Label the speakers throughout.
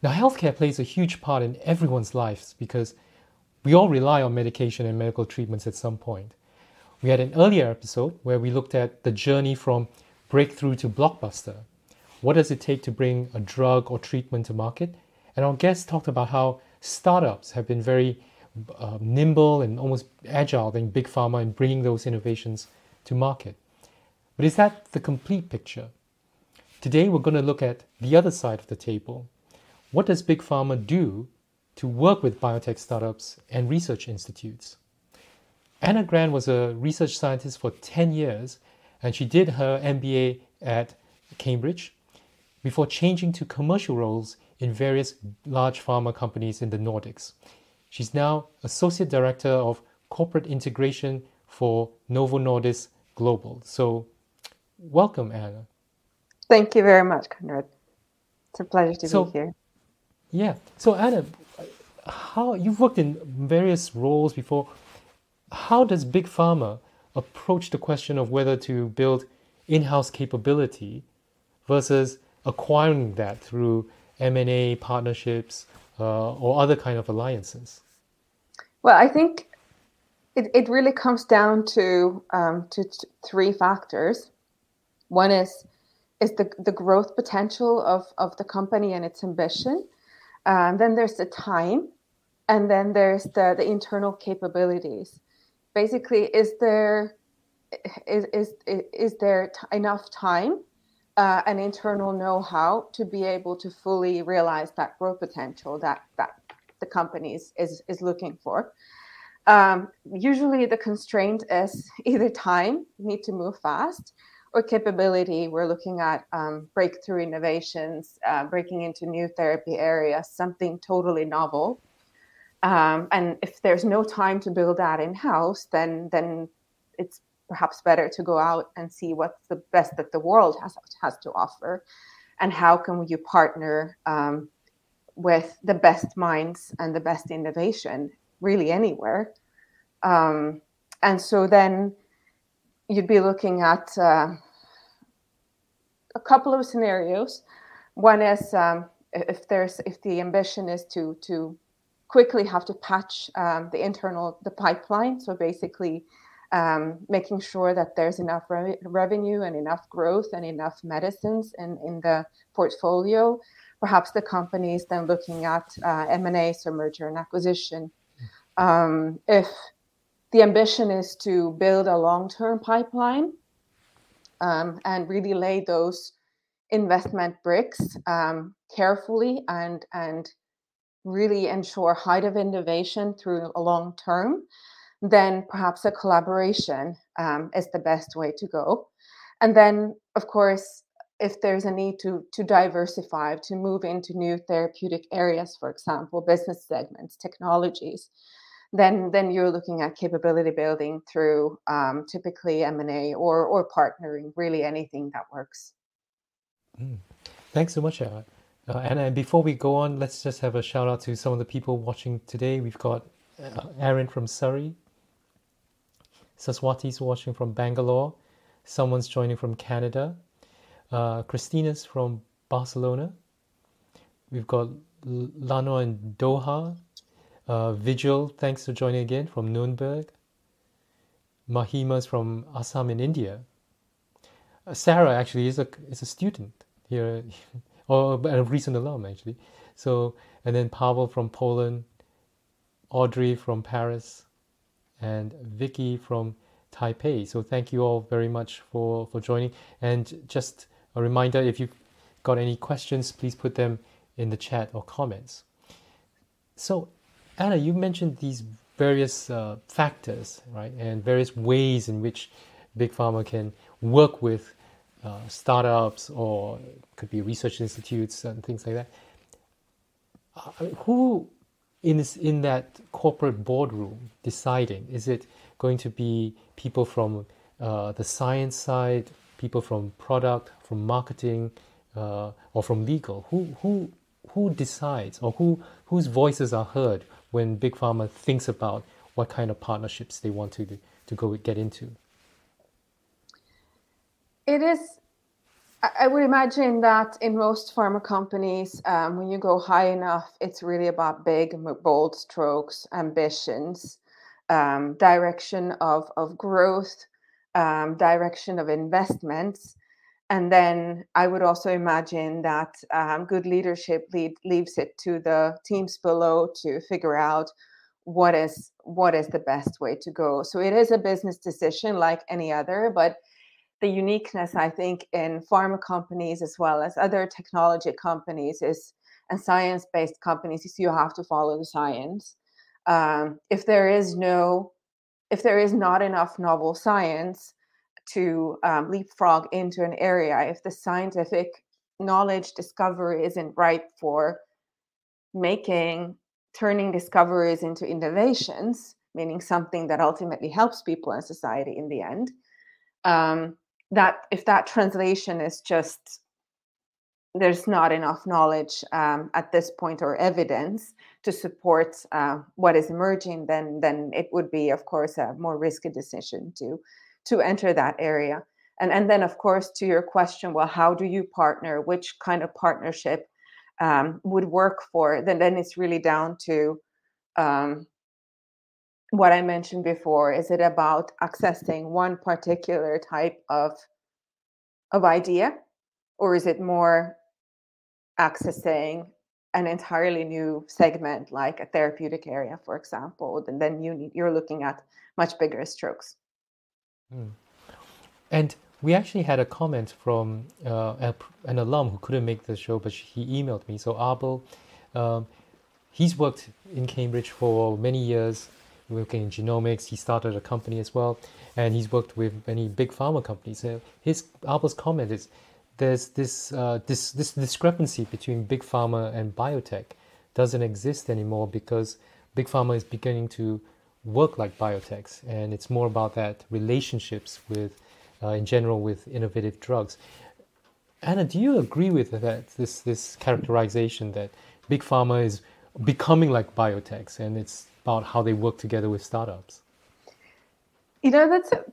Speaker 1: Now, healthcare plays a huge part in everyone's lives because we all rely on medication and medical treatments at some point. We had an earlier episode where we looked at the journey from breakthrough to blockbuster. What does it take to bring a drug or treatment to market? And our guest talked about how startups have been very uh, nimble and almost agile than big pharma in bringing those innovations to market. But is that the complete picture? Today, we're going to look at the other side of the table. What does Big Pharma do to work with biotech startups and research institutes? Anna Gran was a research scientist for 10 years, and she did her MBA at Cambridge before changing to commercial roles in various large pharma companies in the Nordics. She's now Associate Director of Corporate Integration for Novo Nordisk Global. So, welcome, Anna.
Speaker 2: Thank you very much, Conrad. It's a pleasure to so, be here.
Speaker 1: Yeah. So, Anna, how you've worked in various roles before. How does Big Pharma approach the question of whether to build in-house capability versus acquiring that through M&A partnerships uh, or other kind of alliances?
Speaker 2: Well, I think it, it really comes down to um, to t- three factors. One is is the, the growth potential of, of the company and its ambition. Um, then there's the time, and then there's the, the internal capabilities. Basically, is there is is is there t- enough time uh, and internal know-how to be able to fully realize that growth potential that that the company is is, is looking for? Um, usually, the constraint is either time, need to move fast, or capability, we're looking at um, breakthrough innovations, uh, breaking into new therapy areas, something totally novel. Um, and if there's no time to build that in house, then then it's perhaps better to go out and see what's the best that the world has has to offer, and how can you partner um, with the best minds and the best innovation, really anywhere. Um, and so then you'd be looking at uh, a couple of scenarios. One is um, if there's if the ambition is to to quickly have to patch um, the internal the pipeline, so basically um, making sure that there's enough re- revenue and enough growth and enough medicines in in the portfolio. Perhaps the company is then looking at uh, M&A, so merger and acquisition. Um, if the ambition is to build a long-term pipeline um, and really lay those investment bricks um, carefully and and really ensure height of innovation through a long term, then perhaps a collaboration um, is the best way to go. And then, of course, if there's a need to to diversify, to move into new therapeutic areas, for example, business segments, technologies, then then you're looking at capability building through um, typically M&A or or partnering, really anything that works.
Speaker 1: Mm. Thanks so much, Anna. Uh, and before we go on, let's just have a shout out to some of the people watching today. We've got uh, Aaron from Surrey, Saswati's watching from Bangalore, someone's joining from Canada, uh, Christina's from Barcelona. We've got Lano in Doha, uh, Vigil, thanks for joining again from Nuremberg. Mahima's from Assam in India. Uh, Sarah actually is a is a student here, or a recent alum actually. So and then Pavel from Poland, Audrey from Paris, and Vicky from Taipei. So thank you all very much for for joining. And just a reminder, if you've got any questions, please put them in the chat or comments. So Anna, you mentioned these various uh, factors, right, and various ways in which big pharma can work with uh, startups or could be research institutes and things like that. Uh, who in in that corporate boardroom deciding? Is it going to be people from uh, the science side, people from product, from marketing, uh, or from legal? Who who who decides, or who whose voices are heard when big pharma thinks about what kind of partnerships they want to to go get into?
Speaker 2: It is I would imagine that in most pharma companies, um, when you go high enough, it's really about big, bold strokes, ambitions, um, direction of, of growth, um, direction of investments. And then I would also imagine that um, good leadership lead, leaves it to the teams below to figure out what is what is the best way to go. So it is a business decision like any other, but the uniqueness I think in pharma companies as well as other technology companies is and science-based companies is you have to follow the science. Um, if there is no, if there is not enough novel science to um, leapfrog into an area, if the scientific knowledge discovery isn't right for making turning discoveries into innovations, meaning something that ultimately helps people and society in the end, um, that if that translation is just there's not enough knowledge um, at this point or evidence to support uh, what is emerging, then then it would be, of course, a more risky decision to to enter that area. And and then, of course, to your question, well, how do you partner? Which kind of partnership um, would work for? Then then it's really down to um, what I mentioned before. Is it about accessing one particular type of of idea, or is it more accessing an entirely new segment, like a therapeutic area, for example? Then then you need, you're looking at much bigger strokes.
Speaker 1: Mm. And we actually had a comment from uh, an alum who couldn't make the show, but he emailed me. So Abel, um, he's worked in Cambridge for many years working in genomics. He started a company as well, and he's worked with many big pharma companies. So his Abel's comment is there's this uh, this this discrepancy between big pharma and biotech doesn't exist anymore because big pharma is beginning to work like biotechs, and it's more about that relationships with, uh, in general, with innovative drugs. Anna, do you agree with that? This this characterization that big pharma is becoming like biotechs, and it's about how they work together with startups.
Speaker 2: You know, that's a,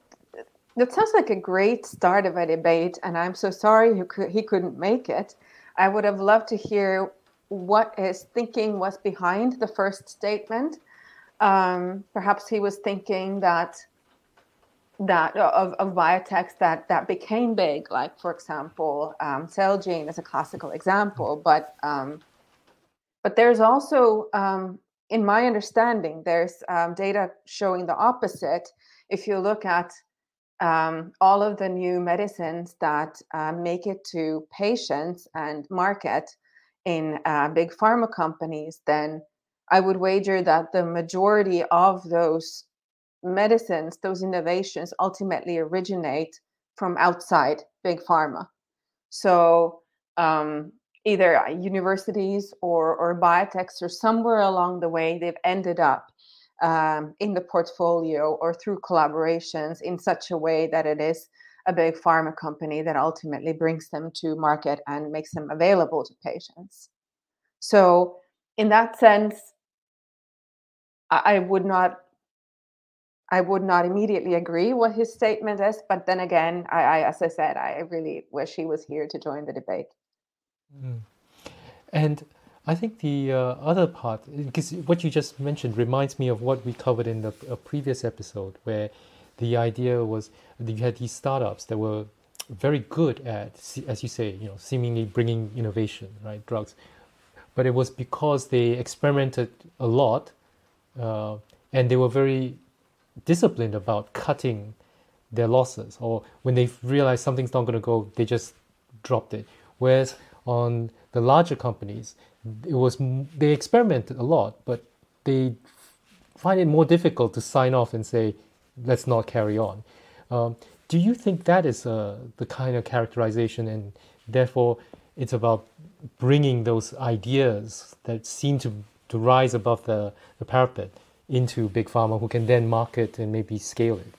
Speaker 2: that sounds like a great start of a debate, and I'm so sorry he, could, he couldn't make it. I would have loved to hear what his thinking was behind the first statement. Um, perhaps he was thinking that that of, of biotechs that that became big, like for example, um, Celgene is a classical example, but um, but there's also um, in my understanding, there's um, data showing the opposite. If you look at um, all of the new medicines that uh, make it to patients and market in uh, big pharma companies, then I would wager that the majority of those medicines, those innovations, ultimately originate from outside big pharma. So um, either universities or, or biotechs or somewhere along the way they've ended up um, in the portfolio or through collaborations in such a way that it is a big pharma company that ultimately brings them to market and makes them available to patients. So, in that sense, I, would not. I would not immediately agree what his statement is, but then again, I, I as I said, I really wish he was here to join the debate.
Speaker 1: Mm. And I think the uh, other part, because what you just mentioned reminds me of what we covered in the previous episode, where the idea was that you had these startups that were very good at, as you say, you know, seemingly bringing innovation, right, drugs. But it was because they experimented a lot, uh, and they were very disciplined about cutting their losses. Or when they realized something's not going to go, they just dropped it. Whereas on the larger companies, it was they experimented a lot, but they find it more difficult to sign off and say, "Let's not carry on." Um, do you think that is uh, the kind of characterization, and therefore it's about bringing those ideas that seem to, to rise above the, the parapet into big pharma, who can then market and maybe scale it?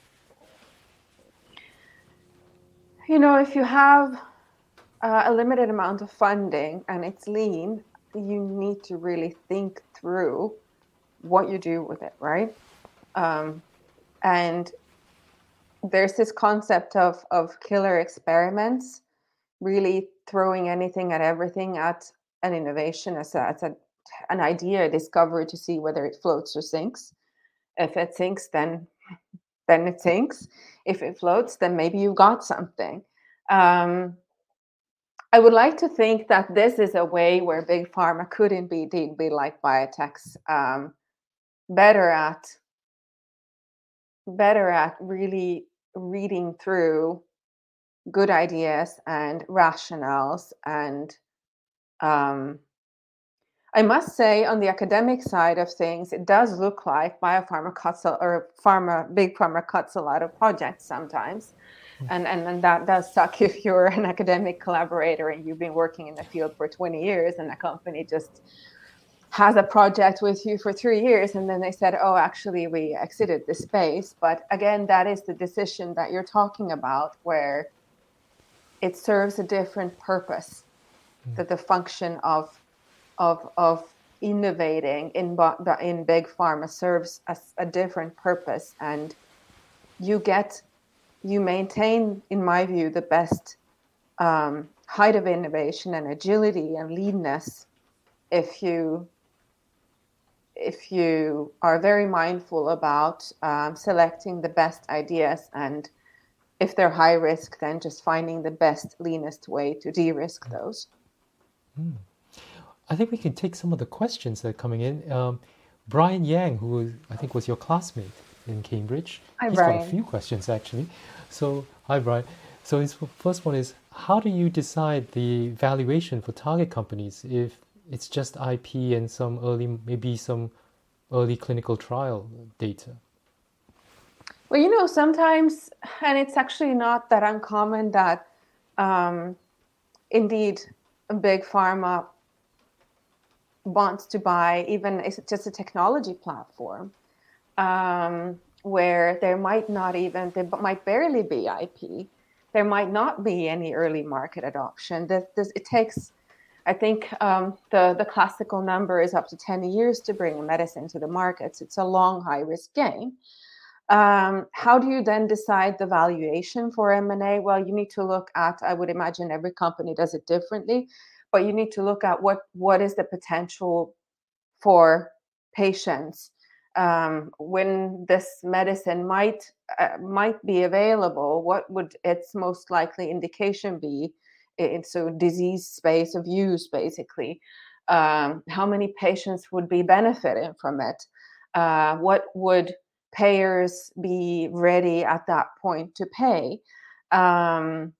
Speaker 2: You know, if you have uh, a limited amount of funding and it's lean, you need to really think through what you do with it, right? Um, and there's this concept of, of killer experiments really throwing anything at everything at an innovation as a, as a an idea, a discovery to see whether it floats or sinks. If it sinks, then then it sinks. If it floats, then maybe you got something. Um, I would like to think that this is a way where big pharma could indeed be be like biotechs, um, better at better at really reading through good ideas and rationales and um, I must say, on the academic side of things, it does look like biopharma cuts a, or pharma, big pharma cuts a lot of projects sometimes. Hmm. And, and, and that does suck if you're an academic collaborator and you've been working in the field for 20 years and a company just has a project with you for three years and then they said oh actually we exited the space but again that is the decision that you're talking about where it serves a different purpose mm. that the function of of of innovating in in big pharma serves as a different purpose and you get you maintain in my view the best um, height of innovation and agility and leanness if you if you are very mindful about um, selecting the best ideas and if they're high risk then just finding the best leanest way to de-risk those mm.
Speaker 1: I think we can take some of the questions that are coming in. Um, Brian Yang, who I think was your classmate in Cambridge,
Speaker 2: hi,
Speaker 1: he's
Speaker 2: Brian.
Speaker 1: got a few questions actually. So, hi, Brian. So his first one is, how do you decide the valuation for target companies if it's just IP and some early, maybe some early clinical trial data?
Speaker 2: Well, you know, sometimes, and it's actually not that uncommon that um, indeed big pharma wants to buy even it's just a technology platform um, where there might not even there might barely be IP. There might not be any early market adoption. This, this it takes, I think, um, the the classical number is up to ten years to bring a medicine to the markets. It's a long, high risk game. Um, how do you then decide the valuation for M&A? Well, you need to look at, I would imagine every company does it differently, but you need to look at what what is the potential for patients um, when this medicine might uh, might be available what would its most likely indication be it's a disease space of use basically. Um, how many patients would be benefiting from it? Uh, what would payers be ready at that point to pay? Um,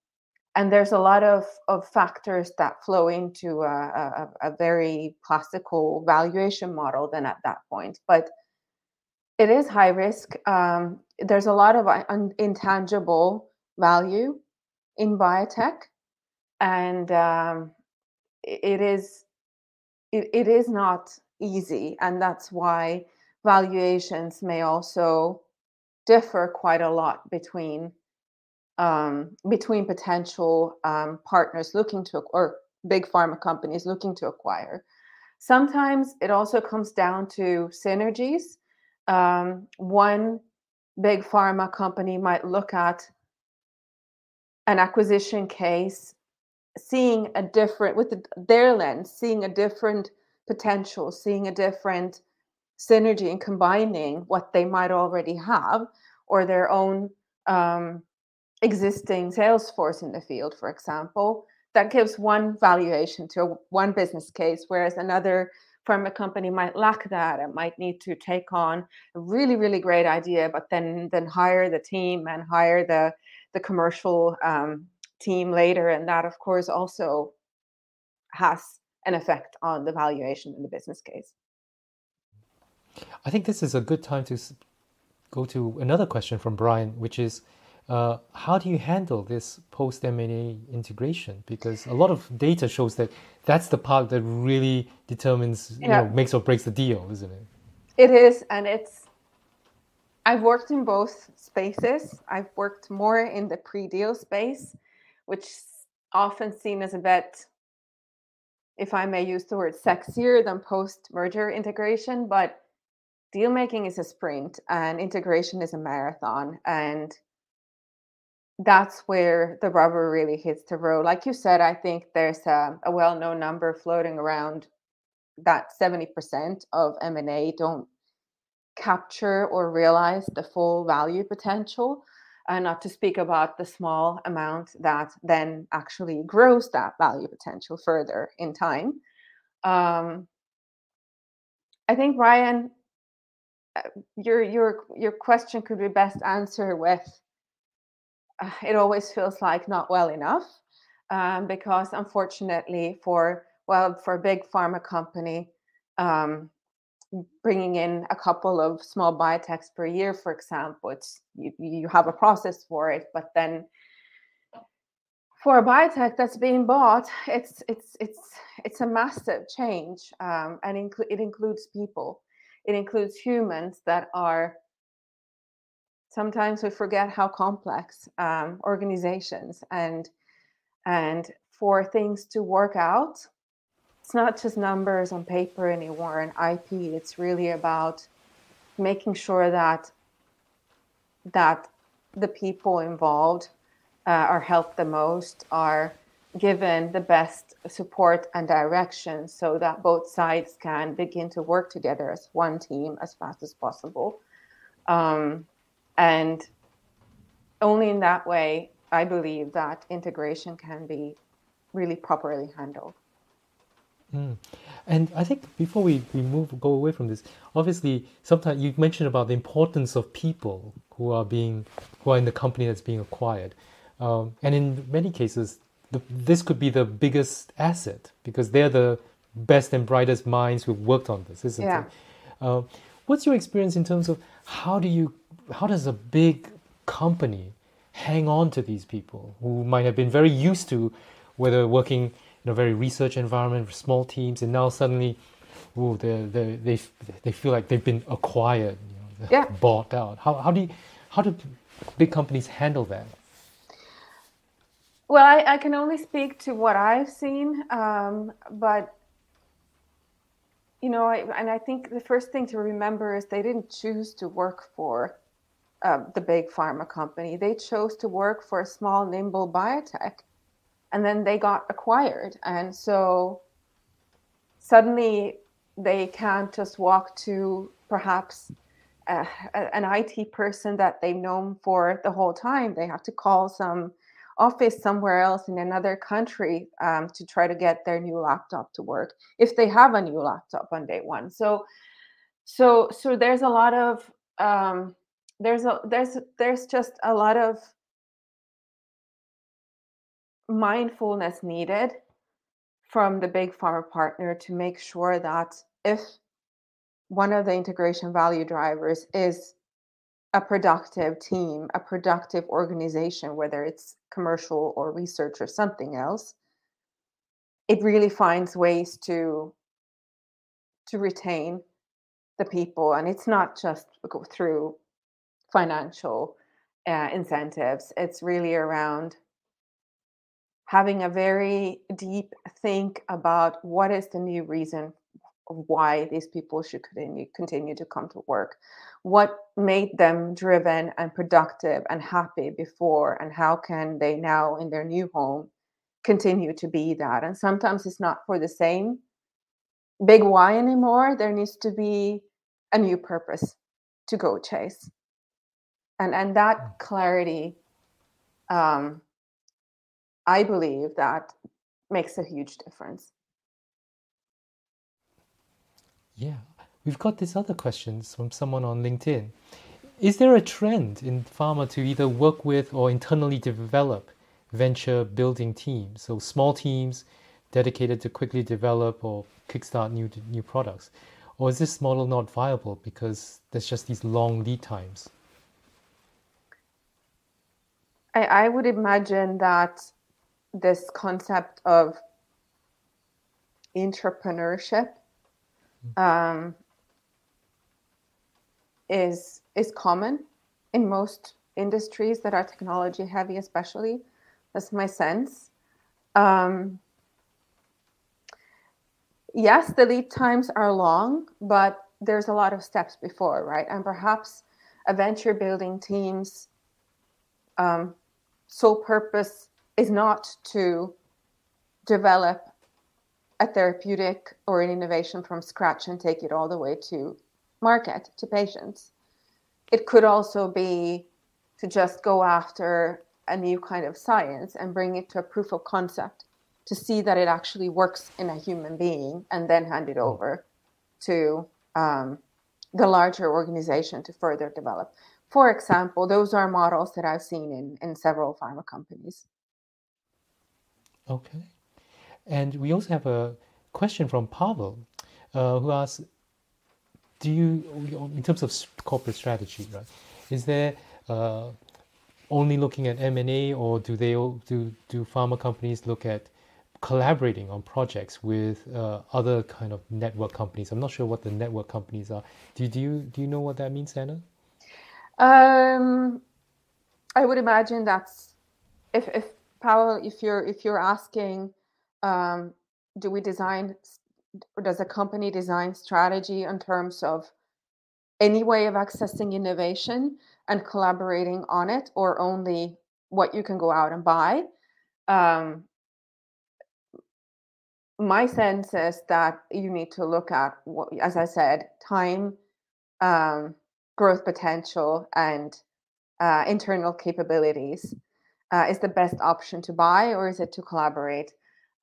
Speaker 2: and there's a lot of, of factors that flow into a, a, a, very classical valuation model then at that point but it is high risk. Um, there's a lot of un- intangible value in biotech and um, it is it, it is not easy and that's why valuations may also differ quite a lot between um, between potential um, partners looking to or big pharma companies looking to acquire. Sometimes it also comes down to synergies. Um, one big pharma company might look at an acquisition case, seeing a different with the, their lens, seeing a different potential, seeing a different synergy in combining what they might already have or their own um, existing sales force in the field, for example, that gives one valuation to a, one business case, whereas another pharma company might lack that and might need to take on a really, really great idea, but then then hire the team and hire the the commercial um, team later, and that of course also has an effect on the valuation in the business case.
Speaker 1: I think this is a good time to go to another question from Brian, which is uh, how do you handle this post M&A integration? Because a lot of data shows that that's the part that really determines, yeah. you know, makes or breaks the deal, isn't it?
Speaker 2: It is, and it's. I've worked in both spaces. I've worked more in the pre-deal space, which is often seen as a bit, if I may use the word, sexier than post-merger integration. But deal making is a sprint, and integration is a marathon, and that's where the rubber really hits the road. Like you said, I think there's a, a well-known number floating around that 70% of M&A don't capture or realize the full value potential and not to speak about the small amount that then actually grows that value potential further in time. Um, I think Ryan, uh, your your your question could be best answered with it always feels like not well enough um, because unfortunately for well for a big pharma company um, bringing in a couple of small biotechs per year, for example, it's you, you have a process for it, but then for a biotech that's being bought, it's it's it's it's a massive change, um, and incl- it includes people. It includes humans that are. Sometimes we forget how complex um, organizations and and for things to work out it's not just numbers on paper anymore and IP. It's really about making sure that that the people involved uh, are helped the most, are given the best support and direction so that both sides can begin to work together as one team as fast as possible. Um, and only in that way, I believe that integration can be really properly handled.
Speaker 1: Mm. And I think before we, we move go away from this, obviously sometimes you mentioned about the importance of people who are being who are in the company that's being acquired, um, and in many cases, the, this could be the biggest asset because they're the best and brightest minds who've worked on this, isn't yeah. it? Uh, what's your experience in terms of how do you how does a big company hang on to these people who might have been very used to whether working in a very research environment with small teams, and now suddenly, ooh, they they they they feel like they've been acquired, you know,
Speaker 2: yeah.
Speaker 1: bought out. How how do you, how do big companies handle that?
Speaker 2: Well, I, I can only speak to what I've seen, um, but you know, I, and I think the first thing to remember is they didn't choose to work for uh, the big pharma company. They chose to work for a small, nimble biotech and then they got acquired and so suddenly they can't just walk to perhaps uh, an IT person that they've known for the whole time. They have to call some office somewhere else in another country um, to try to get their new laptop to work if they have a new laptop on day one. So, so, so there's a lot of um, there's a there's there's just a lot of mindfulness needed from the big pharma partner to make sure that if one of the integration value drivers is a productive team, a productive organization, whether it's commercial or research or something else, it really finds ways to to retain the people, and it's not just through financial uh, incentives. It's really around having a very deep think about what is the new reason of why these people should continue continue to come to work what made them driven and productive and happy before and how can they now in their new home continue to be that and sometimes it's not for the same big why anymore there needs to be a new purpose to go chase and and that mm. clarity um, I believe that makes a huge difference.
Speaker 1: Yeah, we've got this other questions from someone on LinkedIn. Is there a trend in pharma to either work with or internally develop venture building teams? So small teams dedicated to quickly develop or kickstart new new products, or is this model not viable because there's just these long lead times?
Speaker 2: I, I would imagine that this concept of entrepreneurship um, is is common in most industries that are technology heavy, especially. That's my sense. Um, yes, the lead times are long, but there's a lot of steps before, right? And perhaps a venture building teams um, sole purpose is not to develop a therapeutic or an innovation from scratch and take it all the way to market to patients. It could also be to just go after a new kind of science and bring it to a proof of concept to see that it actually works in a human being and then hand it over to um, the larger organization to further develop. For example, those are models that I've seen in, in several pharma companies.
Speaker 1: Okay. And we also have a question from Pavel, uh, who asks, do you, in terms of corporate strategy, right, is there uh, only looking at M&A or do they do, do pharma companies look at collaborating on projects with uh, other kind of network companies? I'm not sure what the network companies are. Do, do you do you know what that means, Anna?
Speaker 2: Um, I would imagine that's if if Pavel, if you're if you're asking, um, do we design or does a company design strategy in terms of any way of accessing innovation and collaborating on it, or only what you can go out and buy? Um, my sense is that you need to look at, what, as I said, time, um, growth potential, and uh, internal capabilities uh, is the best option to buy or is it to collaborate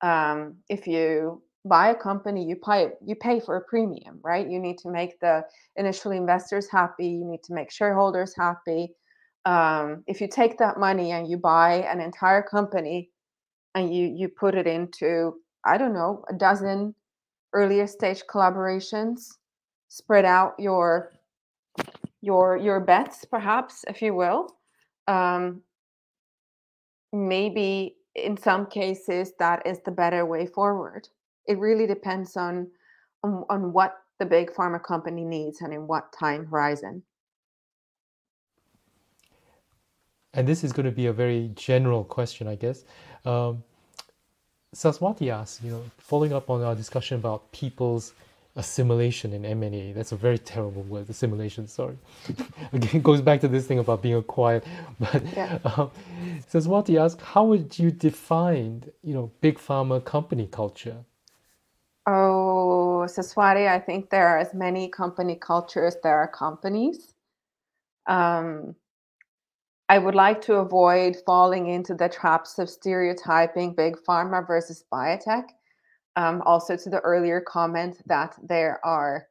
Speaker 2: um, if you buy a company you pay you pay for a premium right? You need to make the initial investors happy you need to make shareholders happy. Um, if you take that money and you buy an entire company and you you put it into i don't know a dozen earlier stage collaborations spread out your your your bets perhaps if you will um, maybe in some cases that is the better way forward. It really depends on on, on what the big pharma company needs and in what time horizon.
Speaker 1: And this is going to be a very general question i guess. Um, Saswati asks, you know, following up on our discussion about people's assimilation in M&A. That's a very terrible word, assimilation, sorry. Again, it goes back to this thing about being acquired. But yeah. um, Saswati asks, how would you define, you know, big pharma company culture?
Speaker 2: Oh, Saswati, I think there are as many company cultures there are companies. Um, I would like to avoid falling into the traps of stereotyping big pharma versus biotech um, also to the earlier comment that there are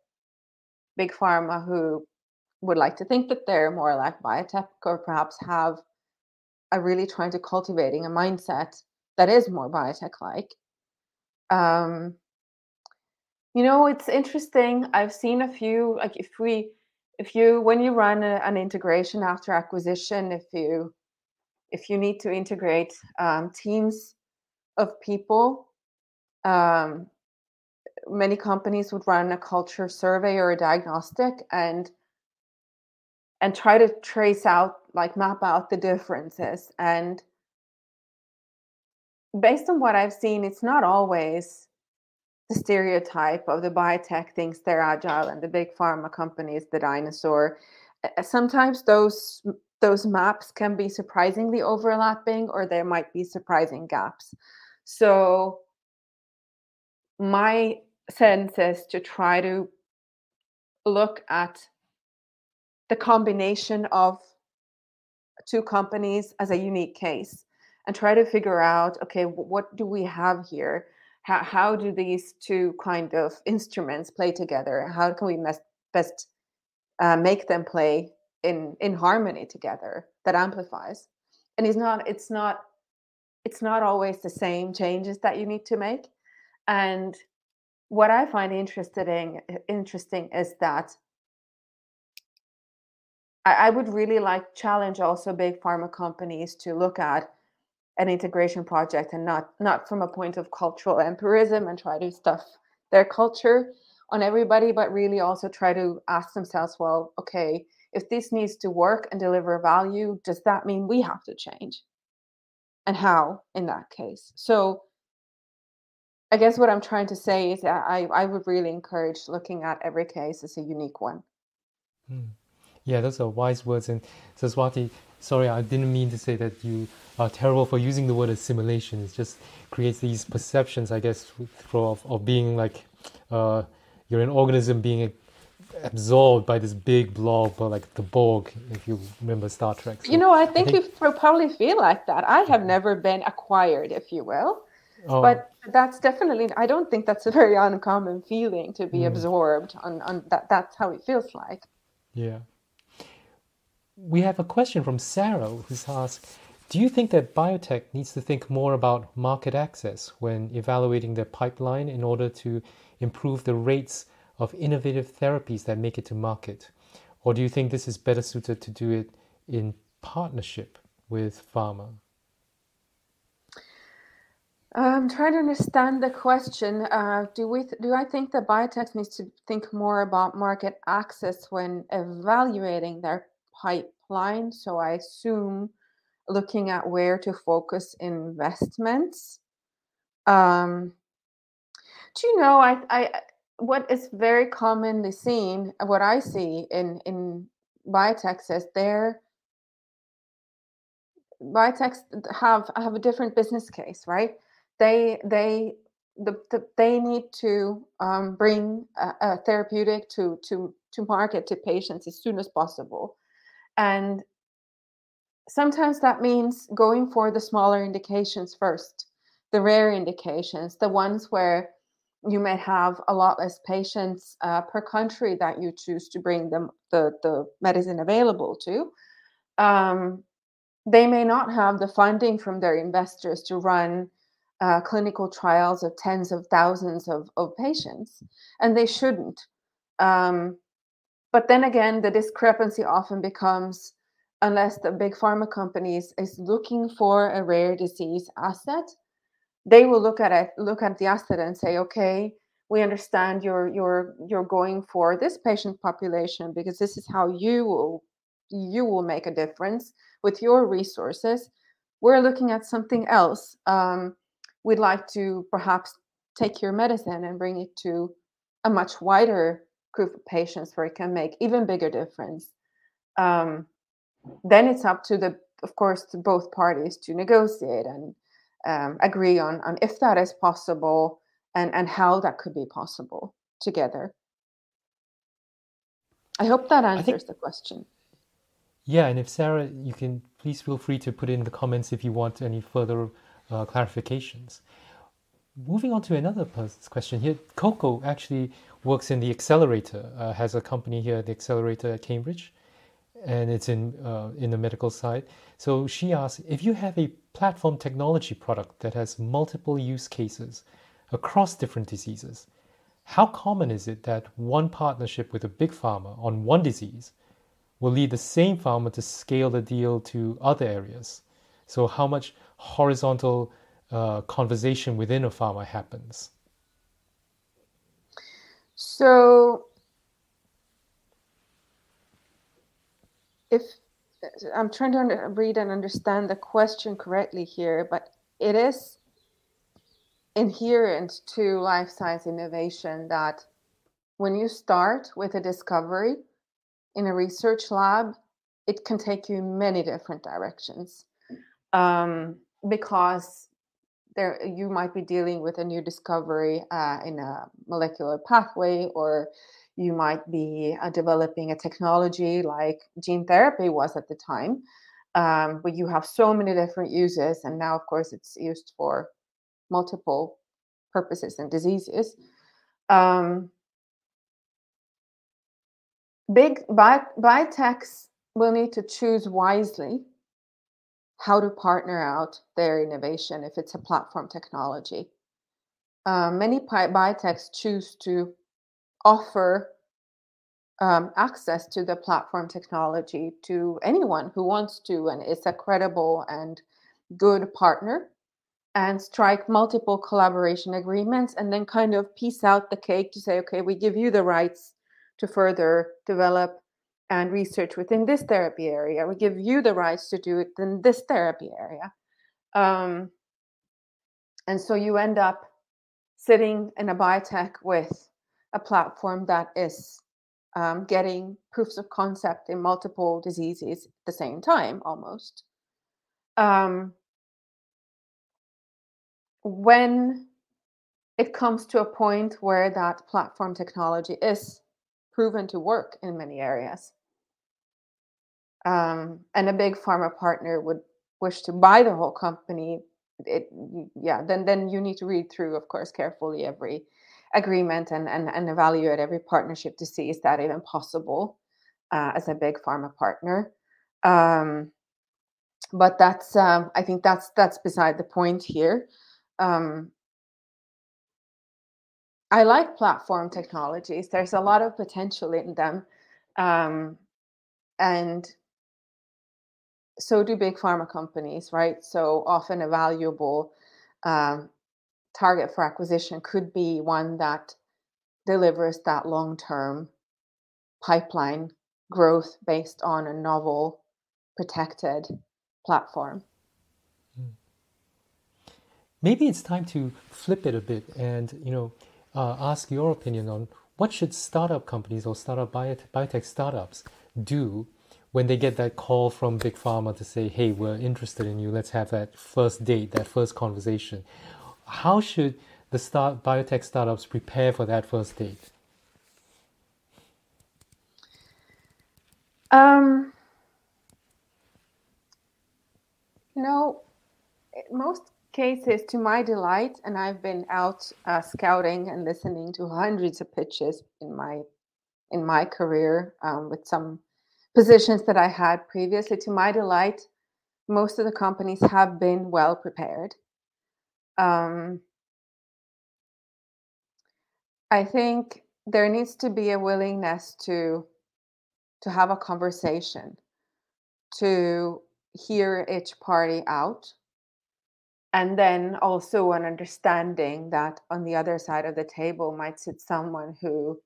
Speaker 2: big pharma who would like to think that they're more like biotech or perhaps have a really trying to cultivating a mindset that is more biotech like um, you know it's interesting. I've seen a few like if we if you when you run a, an integration after acquisition if you if you need to integrate um, teams of people um, many companies would run a culture survey or a diagnostic and and try to trace out like map out the differences and based on what i've seen it's not always the stereotype of the biotech thinks they're agile and the big pharma companies the dinosaur. Sometimes those those maps can be surprisingly overlapping or there might be surprising gaps. So my sense is to try to look at the combination of two companies as a unique case and try to figure out okay what do we have here? How, how do these two kind of instruments play together? How can we best, best uh, make them play in in harmony together that amplifies? And it's not it's not it's not always the same changes that you need to make and what I find interesting interesting is that I, I would really like challenge also big pharma companies to look at an integration project and not not from a point of cultural empirism and try to stuff their culture on everybody, but really also try to ask themselves, well, okay, if this needs to work and deliver value, does that mean we have to change? And how in that case? So I guess what I'm trying to say is that I, I would really encourage looking at every case as a unique one.
Speaker 1: Hmm. Yeah, those are wise words. And Saswati, sorry, I didn't mean to say that you are terrible for using the word assimilation. It just creates these perceptions, I guess, of, of being like uh, you're an organism being absorbed by this big blob, or like the Borg, if you remember Star Trek.
Speaker 2: So you know, I think, I think, you probably feel like that. I have never been acquired, if you will. Oh. But that's definitely I don't think that's a very uncommon feeling to be mm. absorbed on, on that that's how it feels like.
Speaker 1: Yeah. We have a question from Sarah who's asked Do you think that biotech needs to think more about market access when evaluating their pipeline in order to improve the rates of innovative therapies that make it to market? Or do you think this is better suited to do it in partnership with pharma?
Speaker 2: I'm trying to understand the question. Uh, do we th- do I think that biotech needs to think more about market access when evaluating their pipeline? So I assume looking at where to focus investments. Um, do you know? I, I what is very commonly seen, what I see in in biotechs is their biotechs have have a different business case, right? They they the, the, they need to um, bring a, a, therapeutic to to to market to patients as soon as possible. And sometimes that means going for the smaller indications first the rare indications the ones where you may have a lot less patients uh, per country that you choose to bring them the, the medicine available to. Um, they may not have the funding from their investors to run uh, clinical trials of tens of thousands of, of patients, and they shouldn't. Um, but then again, the discrepancy often becomes unless the big pharma companies is looking for a rare disease asset, they will look at it, look at the asset and say, okay, we understand you're you're you're going for this patient population because this is how you will you will make a difference with your resources. We're looking at something else. Um, we'd like to perhaps take your medicine and bring it to a much wider group of patients where it can make even bigger difference. Um, then it's up to the of course to both parties to negotiate and um, agree on, on if that is possible and, and how that could be possible together. I hope that answers think, the question.
Speaker 1: Yeah and if sarah you can please feel free to put in the comments if you want any further uh, clarifications. Moving on to another question here, Coco actually works in the accelerator, uh, has a company here, the accelerator at Cambridge, and it's in uh, in the medical side. So she asks if you have a platform technology product that has multiple use cases across different diseases, how common is it that one partnership with a big pharma on one disease will lead the same pharma to scale the deal to other areas? So how much horizontal uh, conversation within a pharma happens?
Speaker 2: So, if I'm trying to read and understand the question correctly here, but it is inherent to life science innovation that when you start with a discovery in a research lab, it can take you many different directions um, because there you might be dealing with a new discovery uh, in a molecular pathway or you might be uh, developing a technology like gene therapy was at the time um, but you have so many different uses and now of course it's used for multiple purposes and diseases um, big bi- biotechs will need to choose wisely how to partner out their innovation if it's a platform technology. Uh, many biotechs choose to offer um, access to the platform technology to anyone who wants to and is a credible and good partner and strike multiple collaboration agreements and then kind of piece out the cake to say okay we give you the rights to further develop and research within this therapy area. We give you the rights to do it in this therapy area. Um, and so you end up sitting in a biotech with a platform that is um, getting proofs of concept in multiple diseases at the same time almost. Um, when it comes to a point where that platform technology is proven to work in many areas, um, and a big pharma partner would wish to buy the whole company, it yeah, then then you need to read through, of course, carefully every agreement and and, and evaluate every partnership to see is that even possible uh, as a big pharma partner. Um, but that's um, I think that's that's beside the point here. Um, I like platform technologies. There's a lot of potential in them, um, and so do big pharma companies, right? So often a valuable um, target for acquisition could be one that delivers that long term pipeline growth based on a novel, protected platform. Hmm.
Speaker 1: Maybe it's time to flip it a bit and you know uh, ask your opinion on what should startup companies or startup biotech, biotech startups do when they get that call from big pharma to say, "Hey, we're interested in you. Let's have that first date, that first conversation." How should the start biotech startups prepare for that first date?
Speaker 2: Um, you know, most cases, to my delight, and I've been out uh, scouting and listening to hundreds of pitches in my in my career um, with some positions that I had previously. To my delight, most of the companies have been well prepared. Um, I think there needs to be a willingness to to have a conversation, to hear each party out, and then also an understanding that on the other side of the table might sit someone who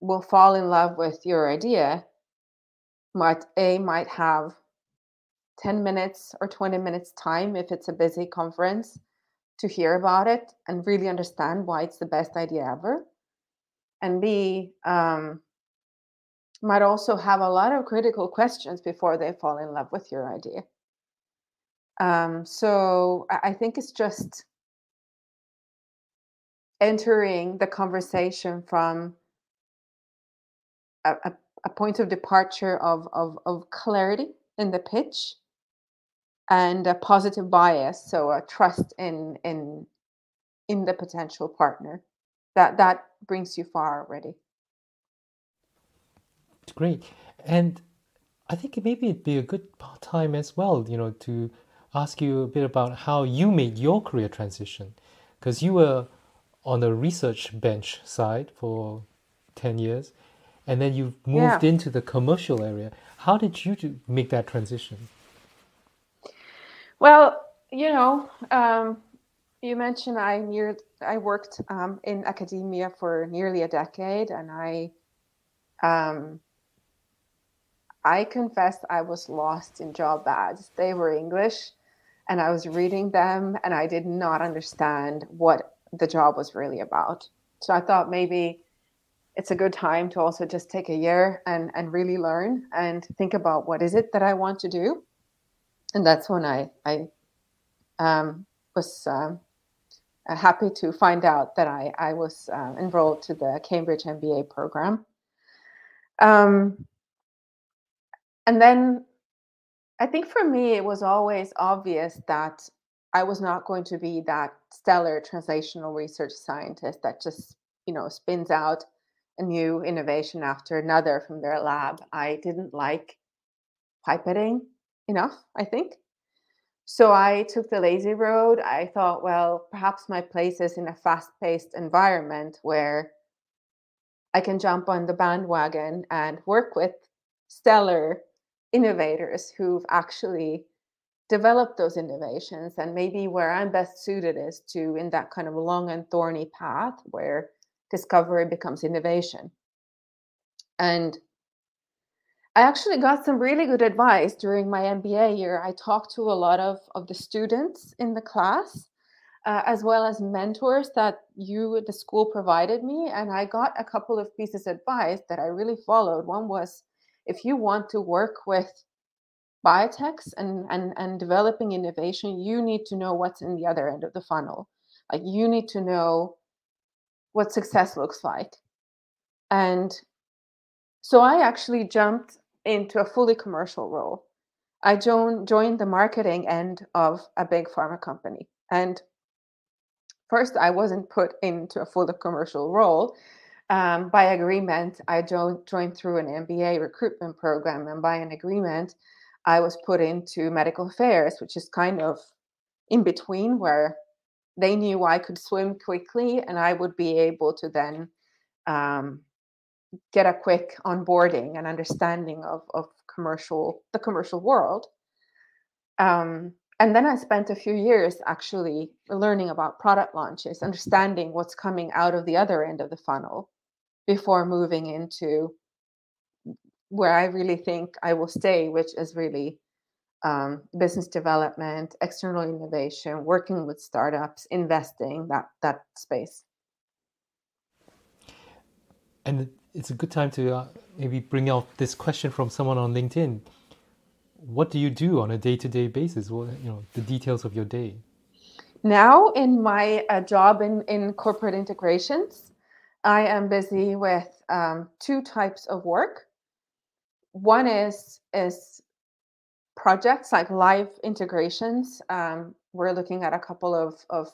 Speaker 2: will fall in love with your idea might a might have 10 minutes or 20 minutes time if it's a busy conference to hear about it and really understand why it's the best idea ever. And b um, might also have a lot of critical questions before they fall in love with your idea um, so i think it's just entering the conversation from a, a a point of departure of, of, of clarity in the pitch and a positive bias so a trust in in in the potential partner. That that brings you far already.
Speaker 1: Great. And i think maybe it'd be a good time as well you know to ask you a bit about how you made your career transition because you were on the research bench side for 10 years and then you moved yeah. into the commercial area. How did you make that transition?
Speaker 2: Well, you know, um, you mentioned I near I worked um, in academia for nearly a decade, and I, um, I confess I was lost in job ads. They were English, and I was reading them, and I did not understand what the job was really about. So I thought maybe it's a good time to also just take a year and and really learn and think about what is it that I want to do. And that's when I I um, was um, uh, happy to find out that I I was uh, enrolled to the Cambridge MBA program. Um, and then I think for me it was always obvious that I was not going to be that stellar translational research scientist that just you know spins out a new innovation after another from their lab. I didn't like pipetting enough, I think. So I took the lazy road. I thought, well, perhaps my place is in a fast paced environment where I can jump on the bandwagon and work with stellar innovators who've actually developed those innovations. And maybe where I'm best suited is to, in that kind of long and thorny path where discovery becomes innovation. And I actually got some really good advice during my MBA year. I talked to a lot of, of the students in the class uh, as well as mentors that you, the school, provided me. And I got a couple of pieces of advice that I really followed. One was if you want to work with biotechs and, and, and developing innovation, you need to know what's in the other end of the funnel. Like you need to know what success looks like. And so I actually jumped into a fully commercial role. I joined, joined the marketing end of a big pharma company. And first, I wasn't put into a fully commercial role. Um, by agreement, I joined, through an MBA recruitment program. And by an agreement, I was put into medical affairs, which is kind of in between where they knew I could swim quickly and I would be able to then um, get a quick onboarding and understanding of, of commercial the commercial world. Um, and then I spent a few years actually learning about product launches, understanding what's coming out of the other end of the funnel before moving into where I really think I will stay, which is really um, business development, external innovation, working with startups, investing that that space.
Speaker 1: And it's a good time to uh, maybe bring out this question from someone on LinkedIn. What do you do on a day-to-day basis? What you know, the details of your day.
Speaker 2: Now, in my uh, job in in corporate integrations, I am busy with um, two types of work. One is is projects like live integrations. Um, we're looking at a couple of, of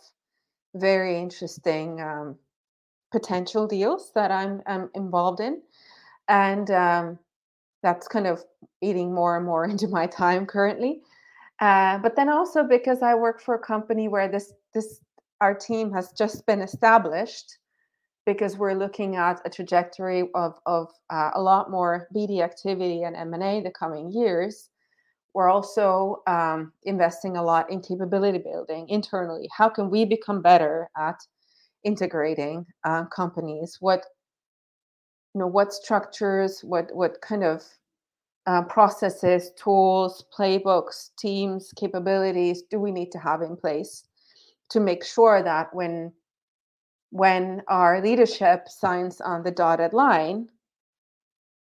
Speaker 2: very interesting um, potential deals that I'm, I'm involved in. And um, that's kind of eating more and more into my time currently. Uh, but then also because I work for a company where this this our team has just been established, because we're looking at a trajectory of of uh, a lot more BD activity and M and A the coming years. We're also um, investing a lot in capability building internally. How can we become better at integrating uh, companies? What you know, what structures, what what kind of uh, processes, tools, playbooks, teams, capabilities do we need to have in place to make sure that when when our leadership signs on the dotted line,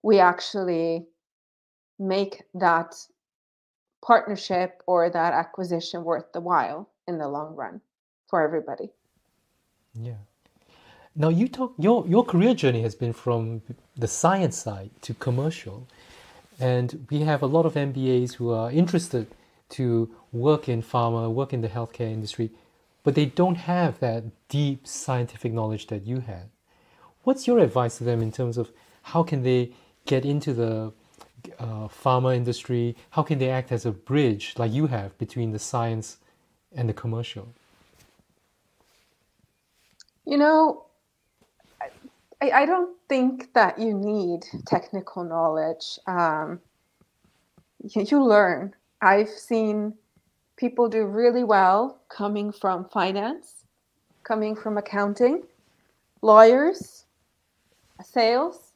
Speaker 2: we actually make that partnership or that acquisition worth the while in the long run for everybody.
Speaker 1: Yeah. Now you talk your your career journey has been from the science side to commercial, and we have a lot of MBAs who are interested to work in pharma, work in the healthcare industry, but they don't have that deep scientific knowledge that you had. What's your advice to them in terms of how can they get into the uh, pharma industry? How can they act as a bridge, like you have, between the science and the commercial?
Speaker 2: You know, I, I don't think that you need technical knowledge. Um, you, you learn. I've seen people do really well coming from finance, coming from accounting, lawyers, sales.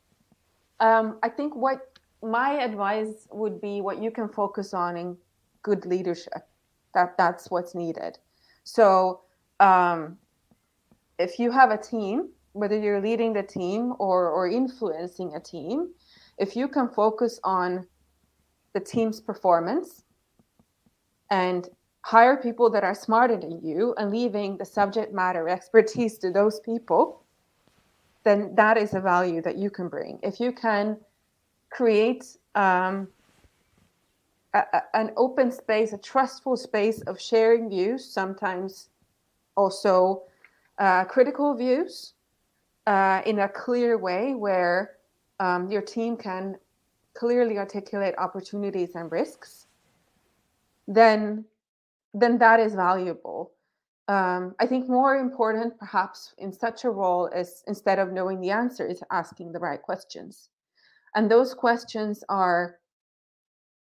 Speaker 2: Um, I think what my advice would be what you can focus on in good leadership. That that's what's needed. So um, if you have a team, whether you're leading the team or or influencing a team, if you can focus on the team's performance and hire people that are smarter than you and leaving the subject matter expertise to those people, then that is a value that you can bring. If you can create um, a, a, an open space, a trustful space of sharing views, sometimes also uh, critical views uh, in a clear way where um, your team can clearly articulate opportunities and risks, then then that is valuable. Um, I think more important, perhaps, in such a role is instead of knowing the answer, is asking the right questions. And those questions are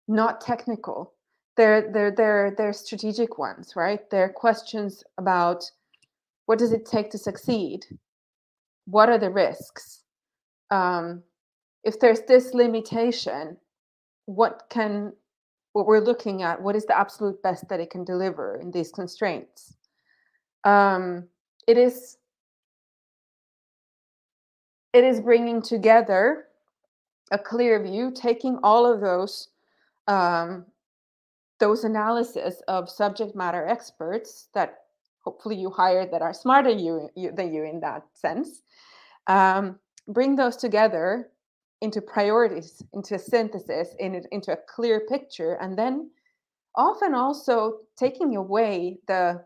Speaker 2: not technical. They're they're they're they're strategic ones, right? They're questions about what does it take to succeed? What are the risks? Um, if there's this limitation, what can what we're looking at, what is the absolute best that it can deliver in these constraints? um, it is it is bringing together a clear view, taking all of those um, those analysis of subject matter experts that hopefully you hire that are smarter you, you than you in that sense. Um, bring those together into priorities, into a synthesis, in, into a clear picture, and then often also taking away the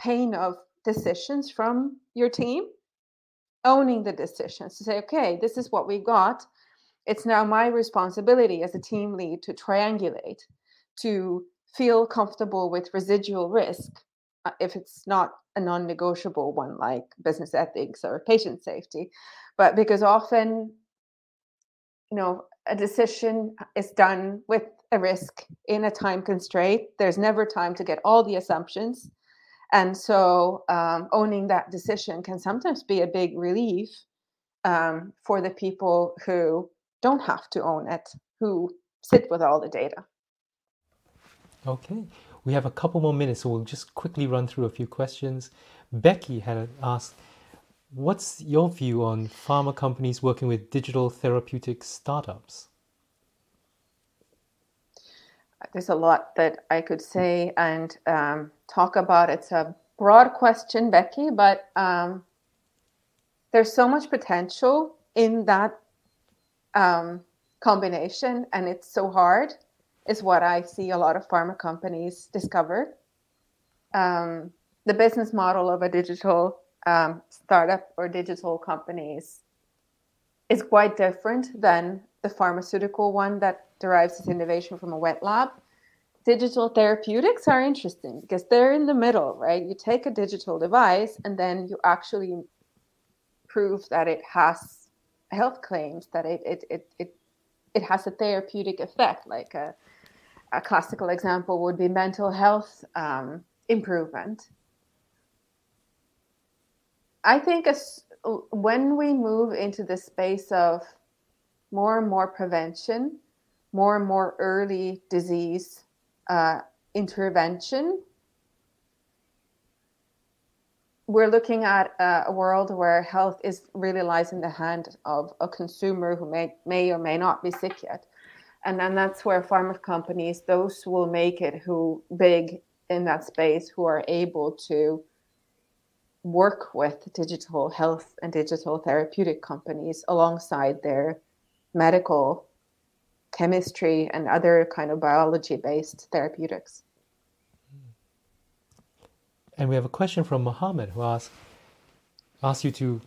Speaker 2: pain of decisions from your team, owning the decisions to say, okay, this is what we got. It's now my responsibility as a team lead to triangulate, to feel comfortable with residual risk uh, if it's not a non negotiable one like business ethics or patient safety. But because often you know a decision is done with a risk in a time constraint. There's never time to get all the assumptions. And so um, owning that decision can sometimes be a big relief um, for the people who don't have to own it who sit with all the data.
Speaker 1: Okay. We have a couple more minutes so we'll just quickly run through a few questions. Becky had asked What's your view on pharma companies working with digital therapeutic startups?
Speaker 2: There's a lot that I could say and um, talk about. It's a broad question, Becky, but um, there's so much potential in that um, combination, and it's so hard, is what I see a lot of pharma companies discover. Um, the business model of a digital um, startup or digital companies is quite different than the pharmaceutical one that derives its innovation from a wet lab. Digital therapeutics are interesting because they're in the middle, right? You take a digital device and then you actually prove that it has health claims, that it it it it, it has a therapeutic effect. Like a, a classical example would be mental health um, improvement. I think as, when we move into the space of more and more prevention, more and more early disease uh, intervention, we're looking at a world where health is really lies in the hand of a consumer who may, may or may not be sick yet. And then that's where pharma companies, those who will make it who big in that space, who are able to work with digital health and digital therapeutic companies alongside their medical chemistry and other kind of biology based therapeutics.
Speaker 1: And we have a question from Mohammed who asks, asks you to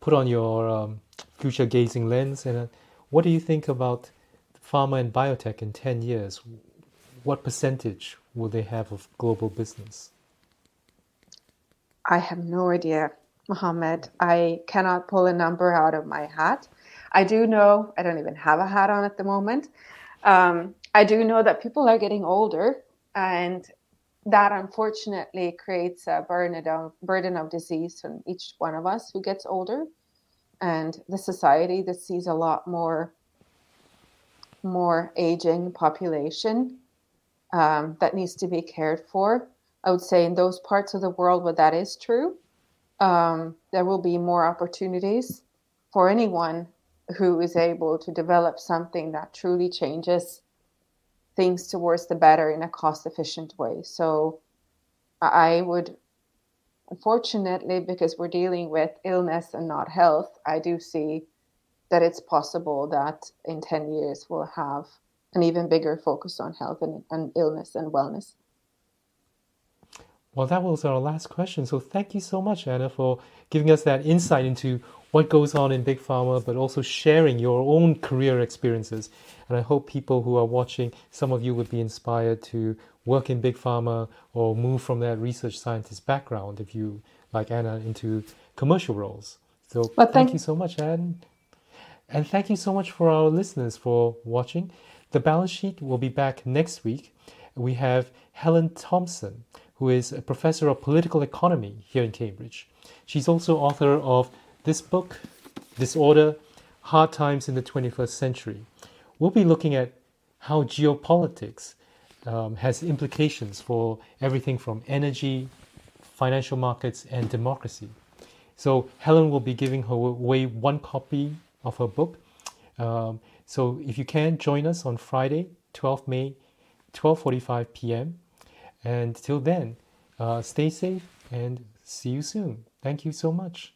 Speaker 1: put on your um, future gazing lens and uh, what do you think about pharma and biotech in 10 years? What percentage will they have of global business?
Speaker 2: I have no idea, Mohammed. I cannot pull a number out of my hat. I do know, I don't even have a hat on at the moment. Um, I do know that people are getting older, and that unfortunately creates a burden of, burden of disease on each one of us who gets older. And the society that sees a lot more more aging population um, that needs to be cared for. I would say in those parts of the world where that is true, um, there will be more opportunities for anyone who is able to develop something that truly changes things towards the better in a cost efficient way. So I would, unfortunately, because we're dealing with illness and not health, I do see that it's possible that in 10 years we'll have an even bigger focus on health and, and illness and wellness.
Speaker 1: Well, that was our last question. So thank you so much, Anna, for giving us that insight into what goes on in Big Pharma, but also sharing your own career experiences. And I hope people who are watching, some of you would be inspired to work in Big Pharma or move from that research scientist background, if you, like Anna, into commercial roles. So well, thank, thank you so much, Anne. And thank you so much for our listeners for watching. The balance sheet will be back next week. We have Helen Thompson who is a professor of political economy here in Cambridge. She's also author of this book, Disorder Hard Times in the 21st Century. We'll be looking at how geopolitics um, has implications for everything from energy, financial markets, and democracy. So, Helen will be giving her away one copy of her book. Um, so, if you can, join us on Friday, 12 May, 12:45 p.m. And till then, uh, stay safe and see you soon. Thank you so much.